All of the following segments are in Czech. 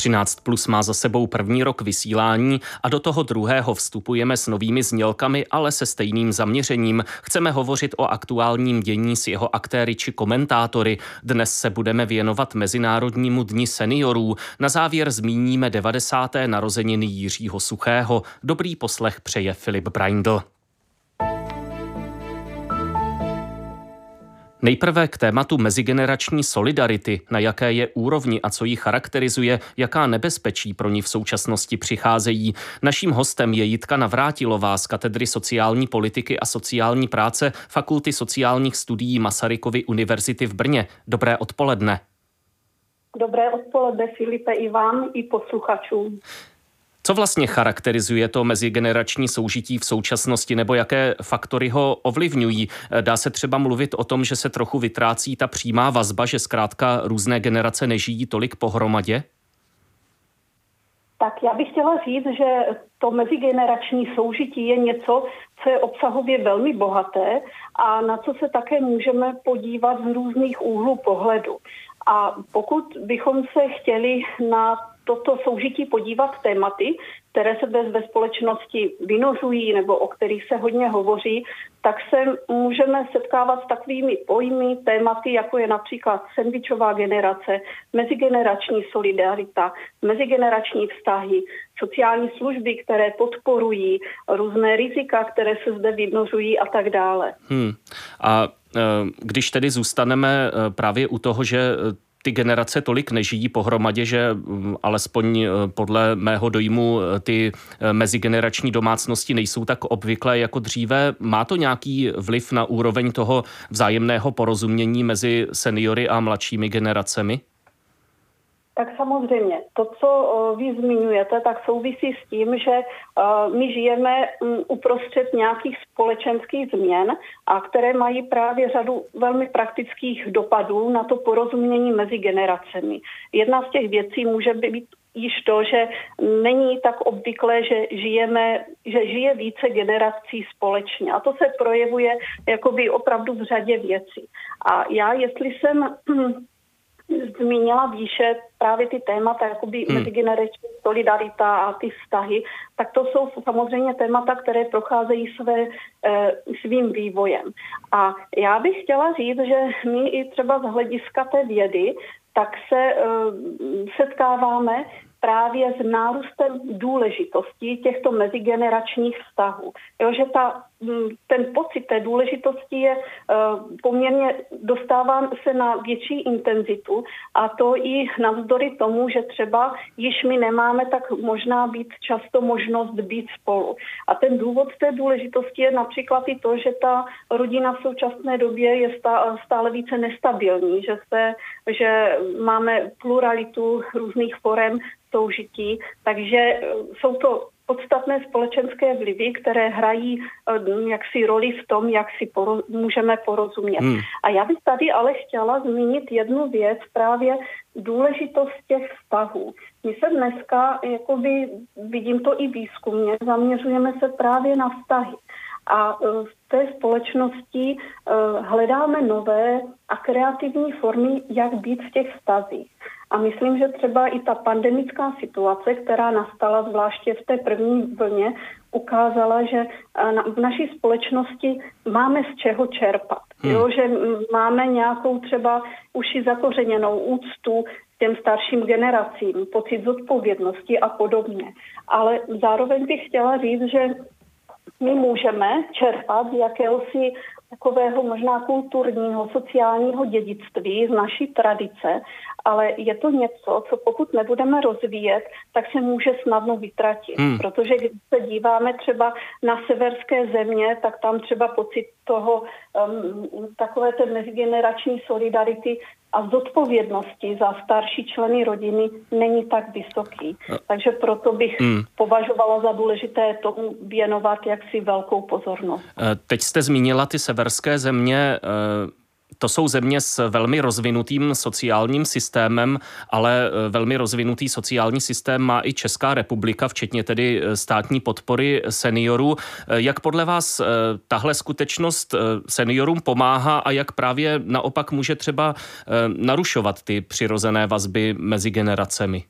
13 plus má za sebou první rok vysílání a do toho druhého vstupujeme s novými znělkami, ale se stejným zaměřením. Chceme hovořit o aktuálním dění s jeho aktéry či komentátory. Dnes se budeme věnovat Mezinárodnímu dni seniorů. Na závěr zmíníme 90. narozeniny Jiřího Suchého. Dobrý poslech přeje Filip Braindl. Nejprve k tématu mezigenerační solidarity, na jaké je úrovni a co ji charakterizuje, jaká nebezpečí pro ní v současnosti přicházejí. Naším hostem je Jitka Navrátilová z katedry sociální politiky a sociální práce Fakulty sociálních studií Masarykovy univerzity v Brně. Dobré odpoledne. Dobré odpoledne, Filipe, i vám, i posluchačům. Co vlastně charakterizuje to mezigenerační soužití v současnosti nebo jaké faktory ho ovlivňují? Dá se třeba mluvit o tom, že se trochu vytrácí ta přímá vazba, že zkrátka různé generace nežijí tolik pohromadě? Tak já bych chtěla říct, že to mezigenerační soužití je něco, co je obsahově velmi bohaté a na co se také můžeme podívat z různých úhlů pohledu. A pokud bychom se chtěli na toto soužití podívat tématy, které se dnes ve společnosti vynořují nebo o kterých se hodně hovoří, tak se můžeme setkávat s takovými pojmy, tématy, jako je například sandvičová generace, mezigenerační solidarita, mezigenerační vztahy, sociální služby, které podporují různé rizika, které se zde vynořují a tak dále. Hmm. A e, když tedy zůstaneme e, právě u toho, že ty generace tolik nežijí pohromadě, že alespoň eh, podle mého dojmu eh, ty eh, mezigenerační domácnosti nejsou tak obvyklé jako dříve. Má to nějaký vliv na úroveň toho vzájemného porozumění mezi seniory a mladšími generacemi? Tak samozřejmě. To, co vy zmiňujete, tak souvisí s tím, že my žijeme uprostřed nějakých společenských změn, a které mají právě řadu velmi praktických dopadů na to porozumění mezi generacemi. Jedna z těch věcí může být již to, že není tak obvyklé, že žijeme, že žije více generací společně. A to se projevuje jakoby opravdu v řadě věcí. A já, jestli jsem zmínila výše právě ty témata, jakoby hmm. mezigenerační solidarita a ty vztahy, tak to jsou samozřejmě témata, které procházejí své, e, svým vývojem. A já bych chtěla říct, že my i třeba z hlediska té vědy, tak se e, setkáváme právě s nárůstem důležitosti těchto mezigeneračních vztahů. Jo, že ta, ten pocit té důležitosti je uh, poměrně dostáván se na větší intenzitu a to i navzdory tomu, že třeba již my nemáme tak možná být často možnost být spolu. A ten důvod té důležitosti je například i to, že ta rodina v současné době je stále více nestabilní, že, se, že máme pluralitu různých forem soužití, takže eh, jsou to podstatné společenské vlivy, které hrají eh, jaksi roli v tom, jak si poro- můžeme porozumět. Hmm. A já bych tady ale chtěla zmínit jednu věc, právě důležitost těch vztahů. My se dneska, jakoby, vidím to i výzkumně, zaměřujeme se právě na vztahy. A eh, v té společnosti hledáme nové a kreativní formy, jak být v těch vztazích. A myslím, že třeba i ta pandemická situace, která nastala zvláště v té první vlně, ukázala, že v naší společnosti máme z čeho čerpat. Hmm. Jo, že máme nějakou třeba už i zakořeněnou úctu těm starším generacím, pocit zodpovědnosti a podobně. Ale zároveň bych chtěla říct, že my můžeme čerpat z jakéhosi takového možná kulturního, sociálního dědictví z naší tradice, ale je to něco, co pokud nebudeme rozvíjet, tak se může snadno vytratit. Hmm. Protože když se díváme třeba na severské země, tak tam třeba pocit toho um, takové té mezigenerační solidarity a zodpovědnosti za starší členy rodiny není tak vysoký. Takže proto bych hmm. považovala za důležité tomu věnovat jaksi velkou pozornost. Eh, teď jste zmínila ty severské země. Eh, To jsou země s velmi rozvinutým sociálním systémem, ale velmi rozvinutý sociální systém má i Česká republika, včetně tedy státní podpory seniorů. Jak podle vás tahle skutečnost seniorům pomáhá a jak právě naopak může třeba narušovat ty přirozené vazby mezi generacemi?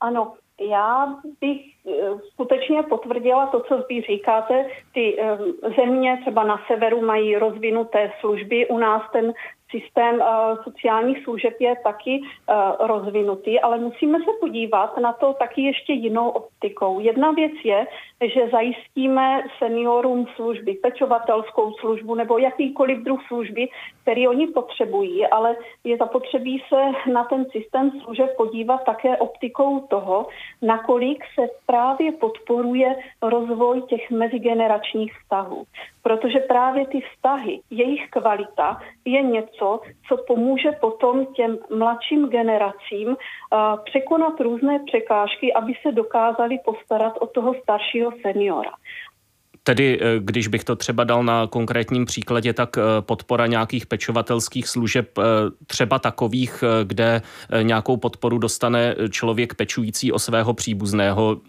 Ano, já bych eh, skutečně potvrdila to, co vy říkáte. Ty eh, země třeba na severu mají rozvinuté služby, u nás ten systém uh, sociálních služeb je taky uh, rozvinutý, ale musíme se podívat na to taky ještě jinou optikou. Jedna věc je, že zajistíme seniorům služby, pečovatelskou službu nebo jakýkoliv druh služby, který oni potřebují, ale je zapotřebí se na ten systém služeb podívat také optikou toho, nakolik se právě podporuje rozvoj těch mezigeneračních vztahů. Protože právě ty vztahy, jejich kvalita je něco, co pomůže potom těm mladším generacím uh, překonat různé překážky, aby se dokázali postarat o toho staršího seniora. Tedy, eh, když bych to třeba dal na konkrétním příkladě, tak eh, podpora nějakých pečovatelských služeb, třeba takových, kde nějakou podporu dostane člověk pečující o svého příbuzného,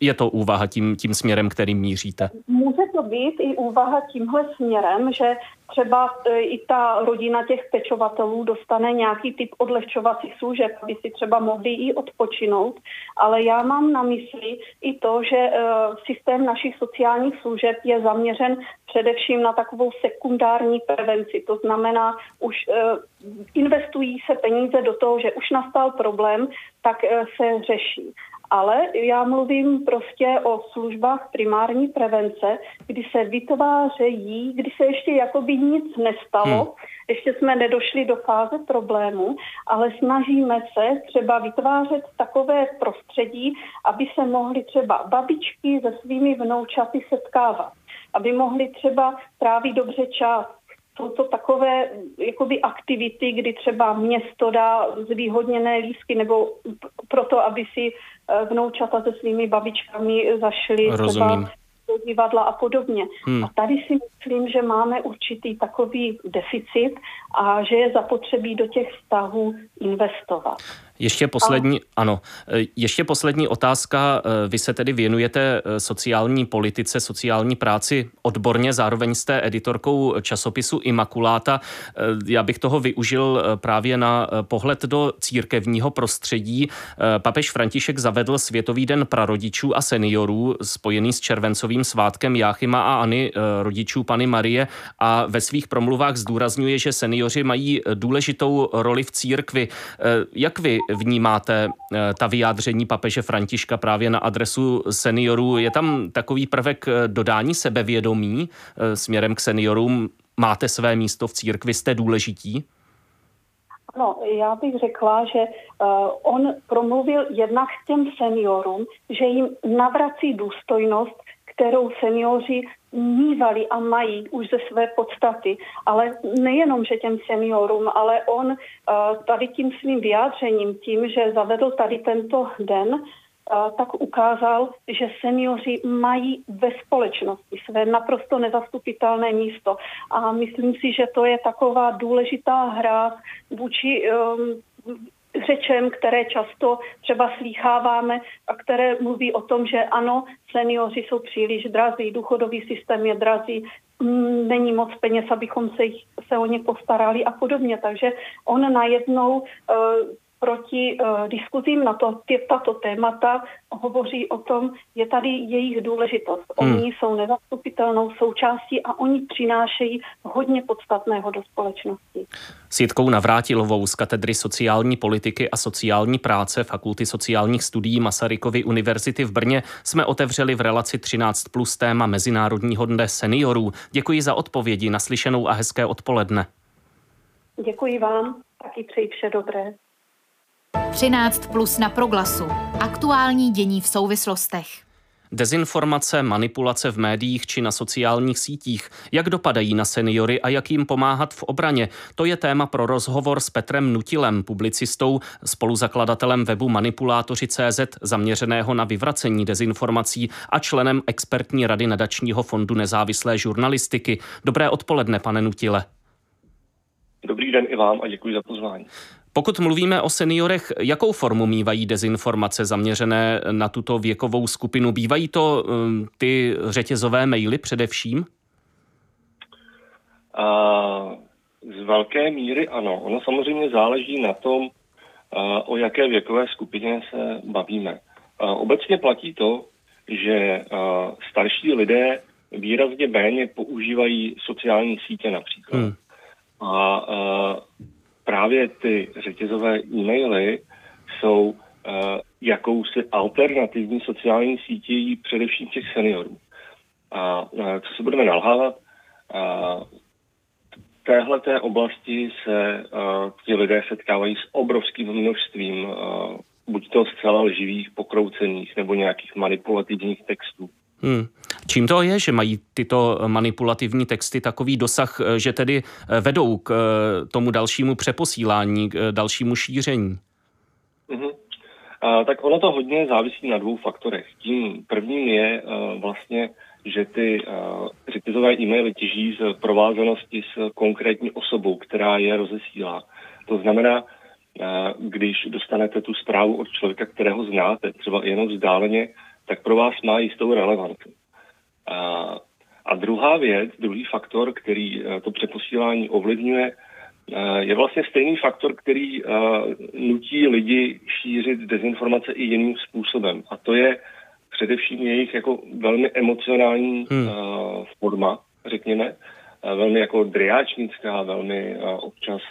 je to úvaha tím, tím směrem, kterým míříte? Může to být i úvaha tímhle směrem, že třeba e, i ta rodina těch pečovatelů dostane nějaký typ odlehčovacích služeb, aby si třeba mohli i odpočinout, ale já mám na mysli i to, že e, systém našich sociálních služeb je zaměřen především na takovou sekundární prevenci. To znamená, už e, investují se peníze do toho, že už nastal problém, tak se řeší ale já mluvím prostě o službách primární prevence, kdy se vytvářejí, kdy se ještě jakoby nic nestalo, hmm. ještě jsme nedošli do fáze problému, ale snažíme se třeba vytvářet takové prostředí, aby se mohly třeba babičky se svými vnoučaty setkávat, aby mohly třeba trávit dobře čas, jsou to takové jakoby aktivity, kdy třeba město dá zvýhodněné lísky nebo proto, aby si vnoučata se svými babičkami zašli Rozumím. třeba do divadla a podobně. Hmm. A tady si myslím, že máme určitý takový deficit a že je zapotřebí do těch vztahů investovat. Ještě poslední, ano, e, ještě poslední otázka. E, vy se tedy věnujete e, sociální politice, sociální práci odborně, zároveň jste editorkou časopisu Imakuláta. Já bych toho využil právě na pohled do církevního prostředí. Papež František zavedl Světový den prarodičů a seniorů spojený s červencovým svátkem Jáchyma a Ani, rodičů Pany Marie a ve svých promluvách zdůrazňuje, že seniori mají důležitou roli v církvi. Jak vy vnímáte eh, ta vyjádření papeže Františka právě na adresu seniorů? Je tam takový prvek eh, dodání sebevědomí eh, směrem k seniorům? Máte své místo v církvi, jste důležití? No, já bych řekla, že uh, on promluvil jednak těm seniorům, že jim navrací důstojnost, kterou seniori mývali a mají už ze své podstaty. Ale nejenom, že těm seniorům, ale on uh, tady tím svým vyjádřením, tím, že zavedl tady tento den, uh, tak ukázal, že seniori mají ve společnosti své naprosto nezastupitelné místo. A myslím si, že to je taková důležitá hra vůči um, řečem, které často třeba slýcháváme a které mluví o tom, že ano, seniori jsou příliš drazí, důchodový systém je drazí, mm, není moc peněz, abychom se, jich, se o ně postarali a podobně. Takže on najednou uh, proti uh, diskuzím na to, tě, tato témata hovoří o tom, je tady jejich důležitost. Hmm. Oni jsou nezastupitelnou součástí a oni přinášejí hodně podstatného do společnosti. S Jitkou Navrátilovou z katedry sociální politiky a sociální práce Fakulty sociálních studií Masarykovy univerzity v Brně jsme otevřeli v relaci 13 plus téma Mezinárodního dne seniorů. Děkuji za odpovědi, naslyšenou a hezké odpoledne. Děkuji vám, taky přeji vše dobré. 13 plus na proglasu. Aktuální dění v souvislostech. Dezinformace, manipulace v médiích či na sociálních sítích, jak dopadají na seniory a jak jim pomáhat v obraně, to je téma pro rozhovor s Petrem Nutilem, publicistou, spoluzakladatelem webu Manipulátoři.cz, zaměřeného na vyvracení dezinformací a členem expertní rady nadačního fondu nezávislé žurnalistiky. Dobré odpoledne, pane Nutile. Dobrý den i vám a děkuji za pozvání. Pokud mluvíme o seniorech, jakou formu mývají dezinformace zaměřené na tuto věkovou skupinu? Bývají to um, ty řetězové maily především? A z velké míry ano. Ono samozřejmě záleží na tom, o jaké věkové skupině se bavíme. Obecně platí to, že starší lidé výrazně méně používají sociální sítě například. Hmm. A právě ty řetězové e-maily jsou jakousi alternativní sociální sítí především těch seniorů. A co se budeme nalhávat, téhle té oblasti se uh, ti lidé setkávají s obrovským množstvím uh, buď to zcela lživých, pokroucených nebo nějakých manipulativních textů. Hmm. Čím to je, že mají tyto manipulativní texty takový dosah, eh, že tedy vedou k tomu dalšímu přeposílání, k dalšímu šíření? Uh-huh. A, tak ono to hodně závisí na dvou faktorech. Tím prvním je uh, vlastně že ty uh, řetězové e-maily těží z provázanosti s konkrétní osobou, která je rozesílá. To znamená, uh, když dostanete tu zprávu od člověka, kterého znáte, třeba jenom vzdáleně, tak pro vás má jistou relevanci. A druhá věc, druhý faktor, který uh, to přeposílání ovlivňuje, uh, je vlastně stejný faktor, který uh, nutí lidi šířit dezinformace i jiným způsobem. A to je především jejich jako velmi emocionální hmm. forma, řekněme, velmi jako driáčnická, velmi občas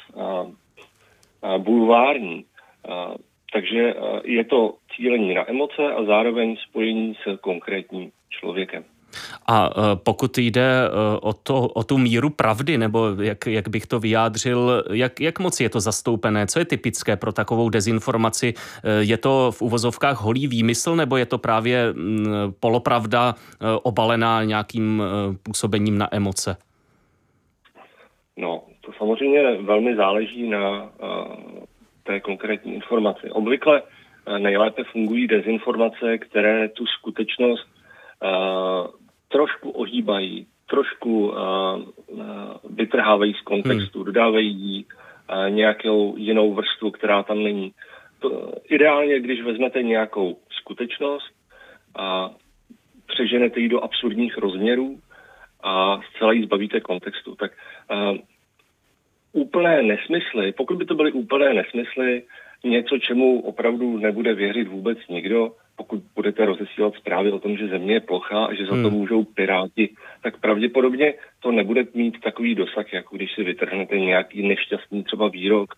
bulvární. Takže je to cílení na emoce a zároveň spojení s konkrétním člověkem. A e, pokud jde e, o, to, o tu míru pravdy, nebo jak, jak bych to vyjádřil, jak, jak moc je to zastoupené? Co je typické pro takovou dezinformaci? E, je to v uvozovkách holý výmysl, nebo je to právě polopravda obalená nějakým působením na emoce? No, to samozřejmě velmi záleží na té konkrétní informaci. Obvykle nejlépe fungují dezinformace, které tu skutečnost trošku ohýbají, trošku uh, vytrhávají z kontextu, hmm. dodávají jí uh, nějakou jinou vrstvu, která tam není. To, ideálně, když vezmete nějakou skutečnost a přeženete ji do absurdních rozměrů a zcela ji zbavíte kontextu, tak uh, úplné nesmysly, pokud by to byly úplné nesmysly, něco, čemu opravdu nebude věřit vůbec nikdo, pokud budete rozesílat zprávy o tom, že země je plochá a že za to hmm. můžou piráti, tak pravděpodobně to nebude mít takový dosah, jako když si vytrhnete nějaký nešťastný třeba výrok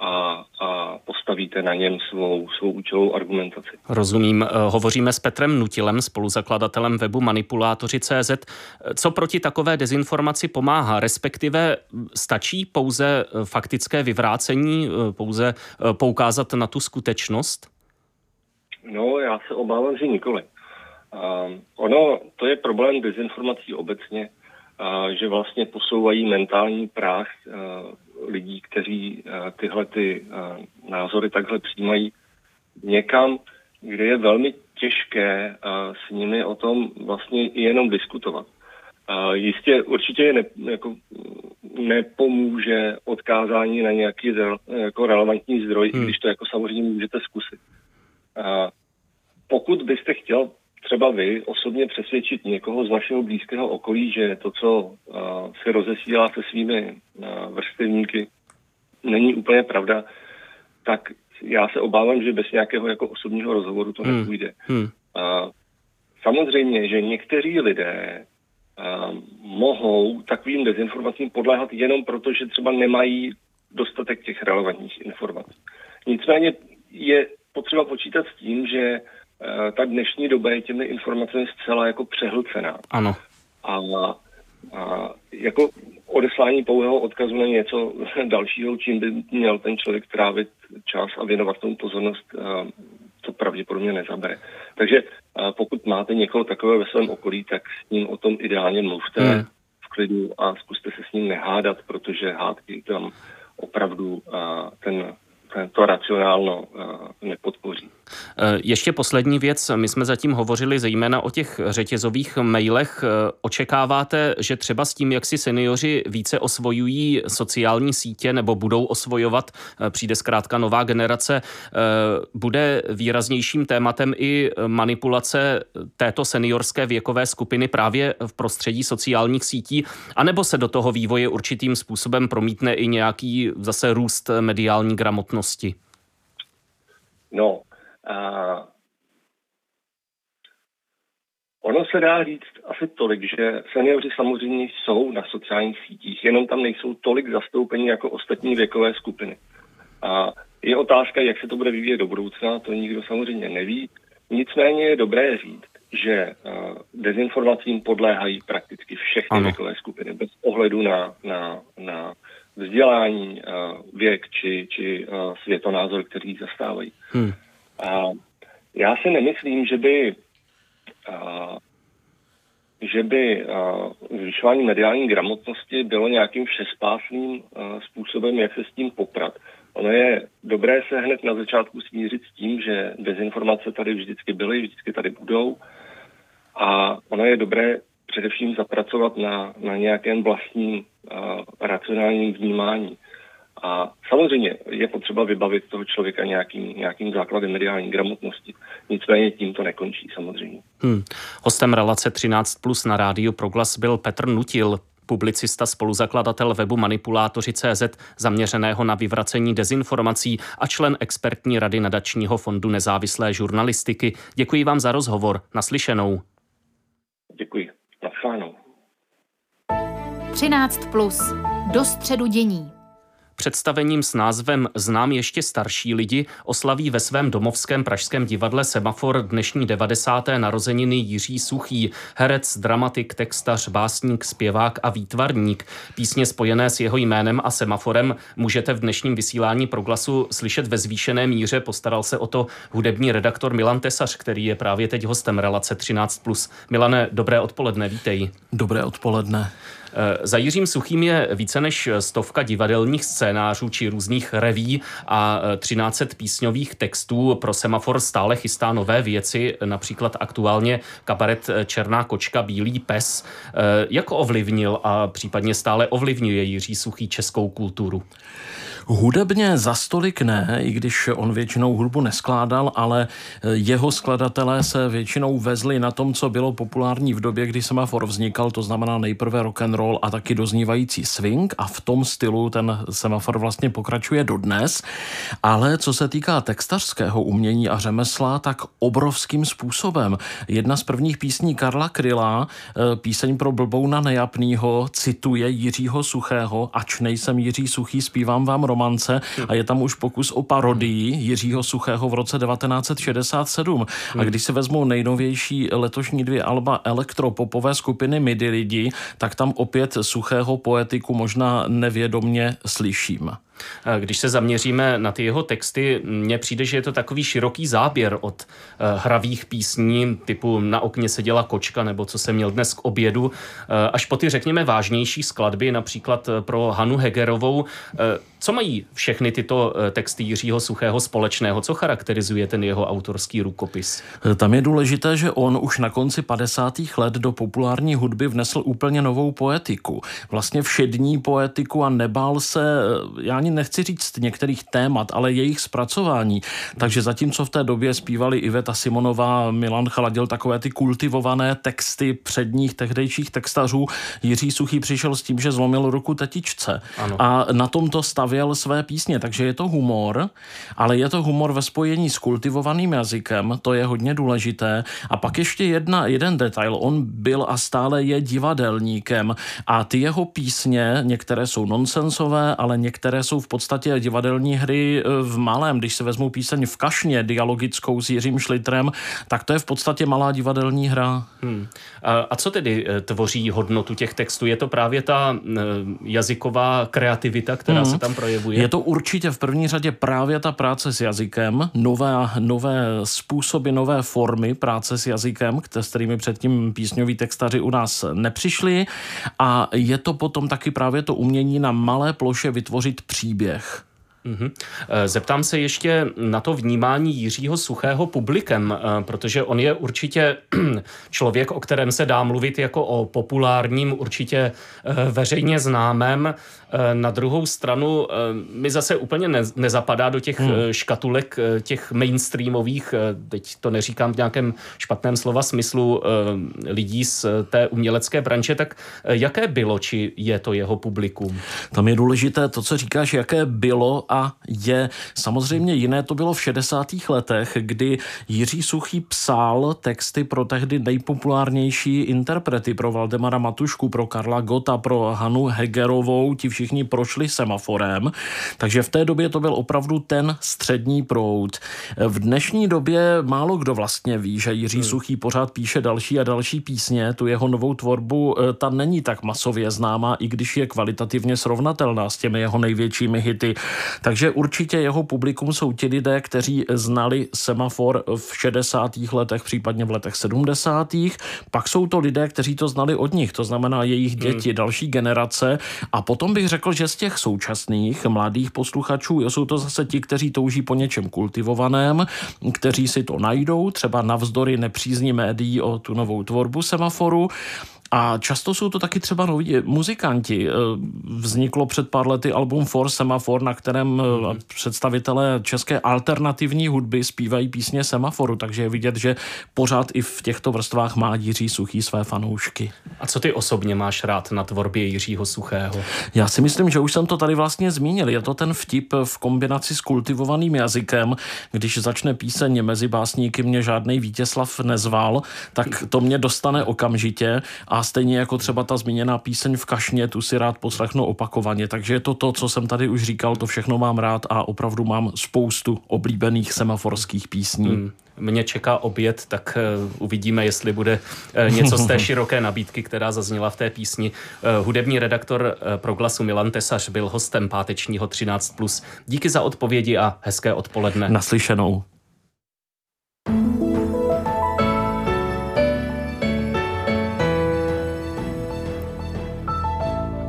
a, a postavíte na něm svou, svou účelovou argumentaci. Rozumím. Eh, hovoříme s Petrem Nutilem, spoluzakladatelem webu Manipulátoři.cz. Co proti takové dezinformaci pomáhá? Respektive stačí pouze eh, faktické vyvrácení, eh, pouze poukázat na tu skutečnost? No, já se obávám, že nikoli. Uh, ono, to je problém dezinformací obecně, uh, že vlastně posouvají mentální práh uh, lidí, kteří uh, tyhle ty uh, názory takhle přijímají někam, kde je velmi těžké uh, s nimi o tom vlastně jenom diskutovat. Uh, jistě určitě je ne, jako, nepomůže odkázání na nějaký jako relevantní zdroj, hmm. když to jako samozřejmě můžete zkusit. Pokud byste chtěl třeba vy osobně přesvědčit někoho z vašeho blízkého okolí, že to, co se rozesílá se svými vrstevníky, není úplně pravda, tak já se obávám, že bez nějakého jako osobního rozhovoru to hmm. nepůjde. Hmm. Samozřejmě, že někteří lidé mohou takovým dezinformacím podléhat jenom proto, že třeba nemají dostatek těch relevantních informací. Nicméně je potřeba počítat s tím, že uh, ta dnešní doba je těmi informacemi zcela jako přehlcená. Ano. A, a jako odeslání pouhého odkazu na něco dalšího, čím by měl ten člověk trávit čas a věnovat tomu pozornost, uh, to pravděpodobně nezabere. Takže uh, pokud máte někoho takového ve svém okolí, tak s ním o tom ideálně mluvte hmm. v klidu a zkuste se s ním nehádat, protože hádky tam opravdu ten, ten to racionálno nepodpoří. Eh, ještě poslední věc. My jsme zatím hovořili zejména o těch řetězových mailech. Eh, očekáváte, že třeba s tím, jak si seniori více osvojují sociální sítě nebo budou osvojovat, eh, přijde zkrátka nová generace, bude výraznějším tématem i manipulace této seniorské věkové skupiny právě v prostředí sociálních sítí, anebo se do toho vývoje určitým způsobem promítne i nějaký zase růst mediální gramotnosti? No, a ono se dá říct asi tolik, že seniori samozřejmě jsou na sociálních sítích, jenom tam nejsou tolik zastoupení jako ostatní věkové skupiny. A je otázka, jak se to bude vyvíjet do budoucna, to nikdo samozřejmě neví. Nicméně je dobré říct, že dezinformacím podléhají prakticky všechny ano. věkové skupiny, bez ohledu na, na, na vzdělání, věk či, či světonázor, který zastávají. Hmm. A já si nemyslím, že by, a, že by zvyšování mediální gramotnosti bylo nějakým všespásným a, způsobem, jak se s tím poprat. Ono je dobré se hned na začátku smířit s tím, že dezinformace tady vždycky byly, vždycky tady budou. A ono je dobré především zapracovat na, na nějakém vlastním uh, racionálním vnímání. A samozřejmě je potřeba vybavit toho člověka nějakým, nějakým základem mediální gramotnosti. Nicméně tím to nekončí samozřejmě. Hmm. Hostem relace 13 plus na rádiu Proglas byl Petr Nutil, publicista, spoluzakladatel webu Manipulátoři.cz zaměřeného na vyvracení dezinformací a člen expertní rady nadačního fondu nezávislé žurnalistiky. Děkuji vám za rozhovor. Naslyšenou. Děkuji. Naschledanou. 13 plus. Do středu dění představením s názvem Znám ještě starší lidi oslaví ve svém domovském pražském divadle Semafor dnešní 90. narozeniny Jiří Suchý, herec, dramatik, textař, básník, zpěvák a výtvarník. Písně spojené s jeho jménem a semaforem můžete v dnešním vysílání proglasu slyšet ve zvýšené míře. Postaral se o to hudební redaktor Milan Tesař, který je právě teď hostem relace 13+. Milane, dobré odpoledne, vítej. Dobré odpoledne. Eh, za Jiřím Suchým je více než stovka divadelních scénářů či různých reví a 13 eh, písňových textů. Pro Semafor stále chystá nové věci, například aktuálně kabaret eh, Černá kočka, Bílý pes. Jak ovlivnil a případně stále ovlivňuje Jiří Suchý českou kulturu? Hudebně za stolik ne, i když on většinou hudbu neskládal, ale jeho skladatelé se většinou vezli na tom, co bylo populární v době, kdy Semafor vznikal, to znamená nejprve rock and roll a taky doznívající swing a v tom stylu ten Semafor vlastně pokračuje dodnes. Ale co se týká textařského umění a řemesla, tak obrovským způsobem. Jedna z prvních písní Karla Kryla, eh, píseň pro blbouna nejapnýho, cituje Jiřího Suchého, ač nejsem Jiří Suchý, zpívám vám romance a je tam už pokus o parodii Jiřího Suchého v roce 1967. A když se vezmou nejnovější letošní dvě alba elektropopové skupiny Midi lidi, tak tam opět suchého poetiku možná nevědomně slyším. Když se zaměříme na ty jeho texty, mně přijde, že je to takový široký záběr od eh, hravých písní typu Na okně seděla kočka nebo Co jsem měl dnes k obědu, eh, až po ty řekněme vážnější skladby, například eh, pro Hanu Hegerovou. Co mají všechny tyto texty Jiřího Suchého společného? Co charakterizuje ten jeho autorský rukopis? Tam je důležité, že on už na konci 50. let do populární hudby vnesl úplně novou poetiku. Vlastně všední poetiku a nebál se, já ani nechci říct některých témat, ale jejich zpracování. Takže zatímco v té době zpívali Iveta Simonová, Milan Chaladil takové ty kultivované texty předních tehdejších textařů, Jiří Suchý přišel s tím, že zlomil ruku tetičce. Ano. A na tomto stavěl své písně, takže je to humor, ale je to humor ve spojení s kultivovaným jazykem, to je hodně důležité. A pak ještě jedna, jeden detail, on byl a stále je divadelníkem a ty jeho písně, některé jsou nonsensové, ale některé jsou v podstatě divadelní hry e, v malém. Když se vezmou píseň v kašně dialogickou s Jiřím Šlitrem, tak to je v podstatě malá divadelní hra. Hmm. A, a co tedy e, tvoří hodnotu těch textů? Je to právě ta e, jazyková kreativita, která hmm. se tam projevuje? Je to určitě v první řadě právě ta práce s jazykem, nové, nové způsoby, nové formy práce s jazykem, s kterými předtím písňoví textaři u nás nepřišli. A je to potom taky právě to umění na malé ploše vytvořit příběh příběh. Mm-hmm. Zeptám se ještě na to vnímání Jiřího Suchého publikem, eh, protože on je určitě člověk, o kterém se dá mluvit jako o populárním, určitě eh, veřejně známém. Na druhou stranu mi zase úplně nezapadá do těch hmm. škatulek těch mainstreamových, teď to neříkám v nějakém špatném slova smyslu, lidí z té umělecké branže, tak jaké bylo, či je to jeho publikum? Tam je důležité to, co říkáš, jaké bylo a je. Samozřejmě jiné to bylo v 60. letech, kdy Jiří Suchý psal texty pro tehdy nejpopulárnější interprety, pro Valdemara Matušku, pro Karla Gota, pro Hanu Hegerovou, ti všichni prošli semaforem, takže v té době to byl opravdu ten střední proud. V dnešní době málo kdo vlastně ví, že Jiří hmm. Suchý pořád píše další a další písně, tu jeho novou tvorbu, eh, ta není tak masově známá, i když je kvalitativně srovnatelná s těmi jeho největšími hity. Takže určitě jeho publikum jsou ti lidé, kteří znali semafor v 60. letech, případně v letech 70. Pak jsou to lidé, kteří to znali od nich, to znamená jejich hmm. děti, hmm. další generace. A potom bych řekl, že z těch současných mladých posluchačů jsou to zase ti, kteří touží po něčem kultivovaném, kteří si to najdou, třeba navzdory nepřízní médií o tu novou tvorbu semaforu. A často jsou to taky třeba noví muzikanti. E, vzniklo před pár lety album For Semafor, na kterém mm. představitelé české alternativní hudby zpívají písně Semaforu, takže je vidět, že pořád i v těchto vrstvách má Jiří Suchý své fanoušky. A co ty osobně máš rád na tvorbě Jiřího Suchého? Já si myslím, že už jsem to tady vlastně zmínil. Je to ten vtip v kombinaci s kultivovaným jazykem. Když začne píseň mezi básníky mě žádný Vítězslav nezval, tak to mě dostane okamžitě a stejně jako třeba ta zmíněná píseň v Kašně, tu si rád poslechnu opakovaně. Takže je to to, co jsem tady už říkal, to všechno mám rád a opravdu mám spoustu oblíbených semaforských písní. Hmm mě čeká oběd, tak uh, uvidíme, jestli bude uh, něco z té široké nabídky, která zazněla v té písni. Uh, hudební redaktor uh, pro glasu Milan Tesař byl hostem pátečního 13+. Díky za odpovědi a hezké odpoledne. Naslyšenou.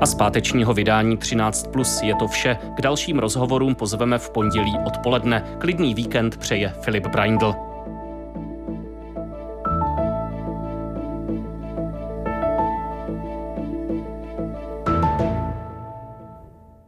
A z pátečního vydání 13 plus je to vše. K dalším rozhovorům pozveme v pondělí odpoledne. Klidný víkend přeje Filip Braindl.